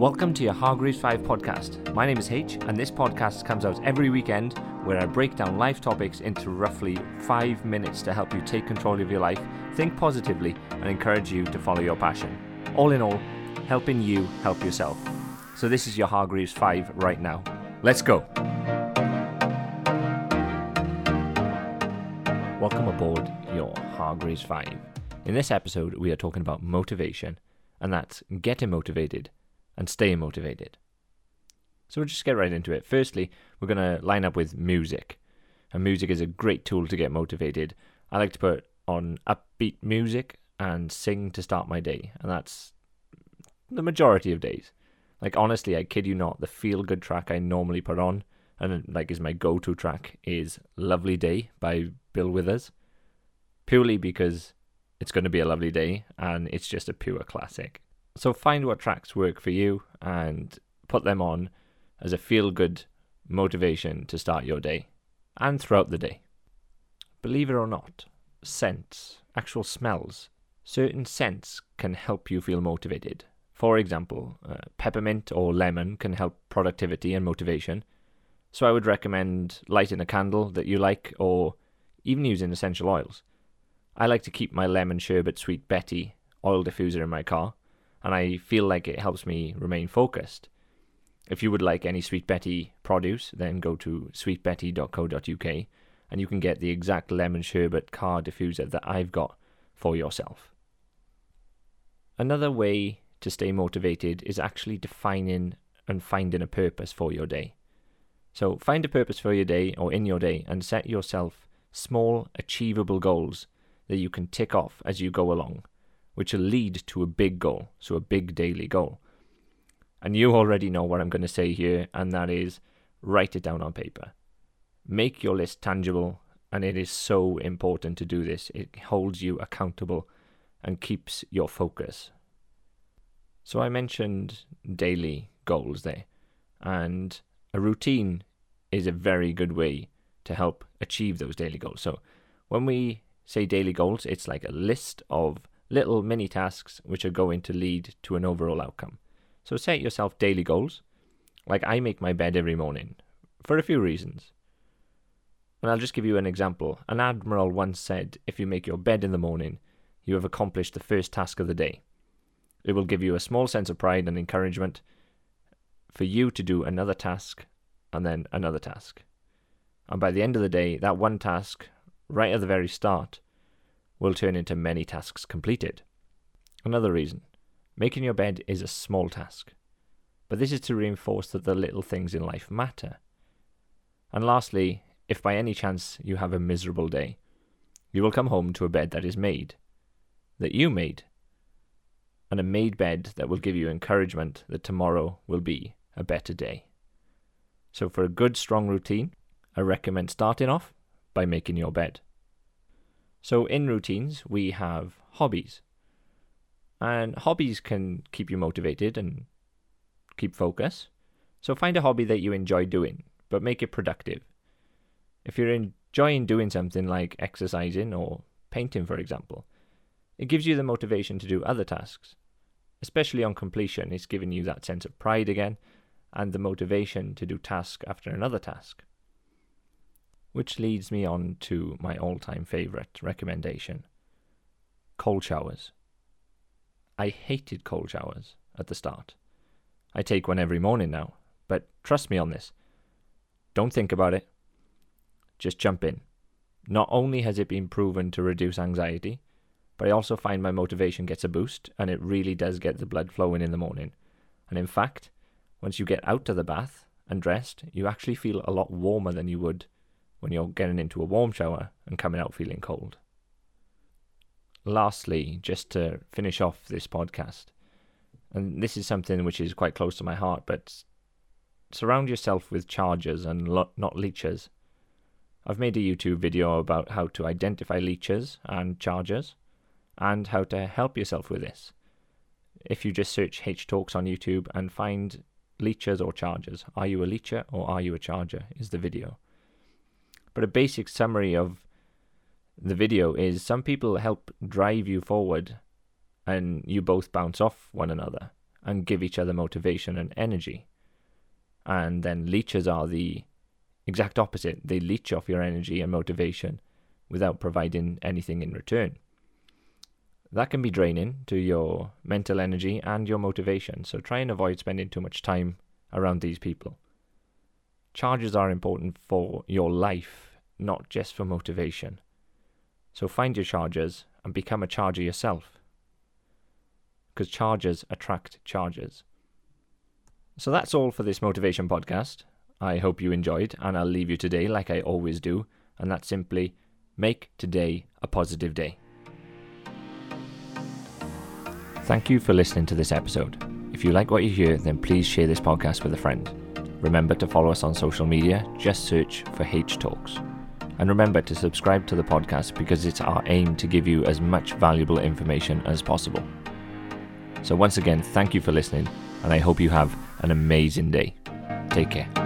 Welcome to your Hargreaves 5 podcast. My name is H, and this podcast comes out every weekend where I break down life topics into roughly five minutes to help you take control of your life, think positively, and encourage you to follow your passion. All in all, helping you help yourself. So, this is your Hargreaves 5 right now. Let's go. Welcome aboard your Hargreaves 5. In this episode, we are talking about motivation, and that's getting motivated and stay motivated. So we'll just get right into it. Firstly, we're going to line up with music. And music is a great tool to get motivated. I like to put on upbeat music and sing to start my day. And that's the majority of days. Like, honestly, I kid you not, the feel good track I normally put on and like is my go to track is Lovely Day by Bill Withers. Purely because it's going to be a lovely day and it's just a pure classic. So find what tracks work for you and put them on as a feel good motivation to start your day and throughout the day. Believe it or not, scents, actual smells, certain scents can help you feel motivated. For example, uh, peppermint or lemon can help productivity and motivation. So I would recommend lighting a candle that you like or even using essential oils. I like to keep my lemon sherbet Sweet Betty oil diffuser in my car and I feel like it helps me remain focused. If you would like any Sweet Betty produce, then go to sweetbetty.co.uk and you can get the exact lemon sherbet car diffuser that I've got for yourself. Another way to stay motivated is actually defining and finding a purpose for your day. So find a purpose for your day or in your day and set yourself small, achievable goals that you can tick off as you go along which will lead to a big goal, so a big daily goal. And you already know what I'm going to say here, and that is write it down on paper. Make your list tangible, and it is so important to do this. It holds you accountable and keeps your focus. So I mentioned daily goals there, and a routine is a very good way to help achieve those daily goals. So when we say daily goals, it's like a list of little mini tasks which are going to lead to an overall outcome. So set yourself daily goals. Like I make my bed every morning for a few reasons. And I'll just give you an example. An admiral once said, if you make your bed in the morning, you have accomplished the first task of the day. It will give you a small sense of pride and encouragement for you to do another task and then another task. And by the end of the day, that one task, right at the very start, will turn into many tasks completed. Another reason making your bed is a small task, but this is to reinforce that the little things in life matter. And lastly, if by any chance you have a miserable day, you will come home to a bed that is made, that you made, and a made bed that will give you encouragement that tomorrow will be a better day. So, for a good, strong routine, I recommend starting off by making your bed. So in routines, we have hobbies. And hobbies can keep you motivated and keep focus. So find a hobby that you enjoy doing, but make it productive. If you're enjoying doing something like exercising or painting, for example, it gives you the motivation to do other tasks. Especially on completion, it's giving you that sense of pride again and the motivation to do task after another task. Which leads me on to my all time favourite recommendation cold showers. I hated cold showers at the start. I take one every morning now, but trust me on this. Don't think about it. Just jump in. Not only has it been proven to reduce anxiety, but I also find my motivation gets a boost and it really does get the blood flowing in the morning. And in fact, once you get out of the bath and dressed, you actually feel a lot warmer than you would when you're getting into a warm shower and coming out feeling cold. Lastly, just to finish off this podcast, and this is something which is quite close to my heart, but surround yourself with chargers and lo- not leechers. I've made a YouTube video about how to identify leechers and chargers and how to help yourself with this. If you just search H Talks on YouTube and find leechers or chargers, are you a leecher or are you a charger? Is the video. But a basic summary of the video is some people help drive you forward and you both bounce off one another. and give each other motivation and energy. And then leeches are the exact opposite. They leech off your energy and motivation without providing anything in return. That can be draining to your mental energy and your motivation, so try and avoid spending too much time around these people. Charges are important for your life, not just for motivation. So find your chargers and become a charger yourself. Because chargers attract chargers. So that's all for this motivation podcast. I hope you enjoyed, and I'll leave you today like I always do, and that's simply make today a positive day. Thank you for listening to this episode. If you like what you hear, then please share this podcast with a friend. Remember to follow us on social media, just search for H Talks. And remember to subscribe to the podcast because it's our aim to give you as much valuable information as possible. So, once again, thank you for listening, and I hope you have an amazing day. Take care.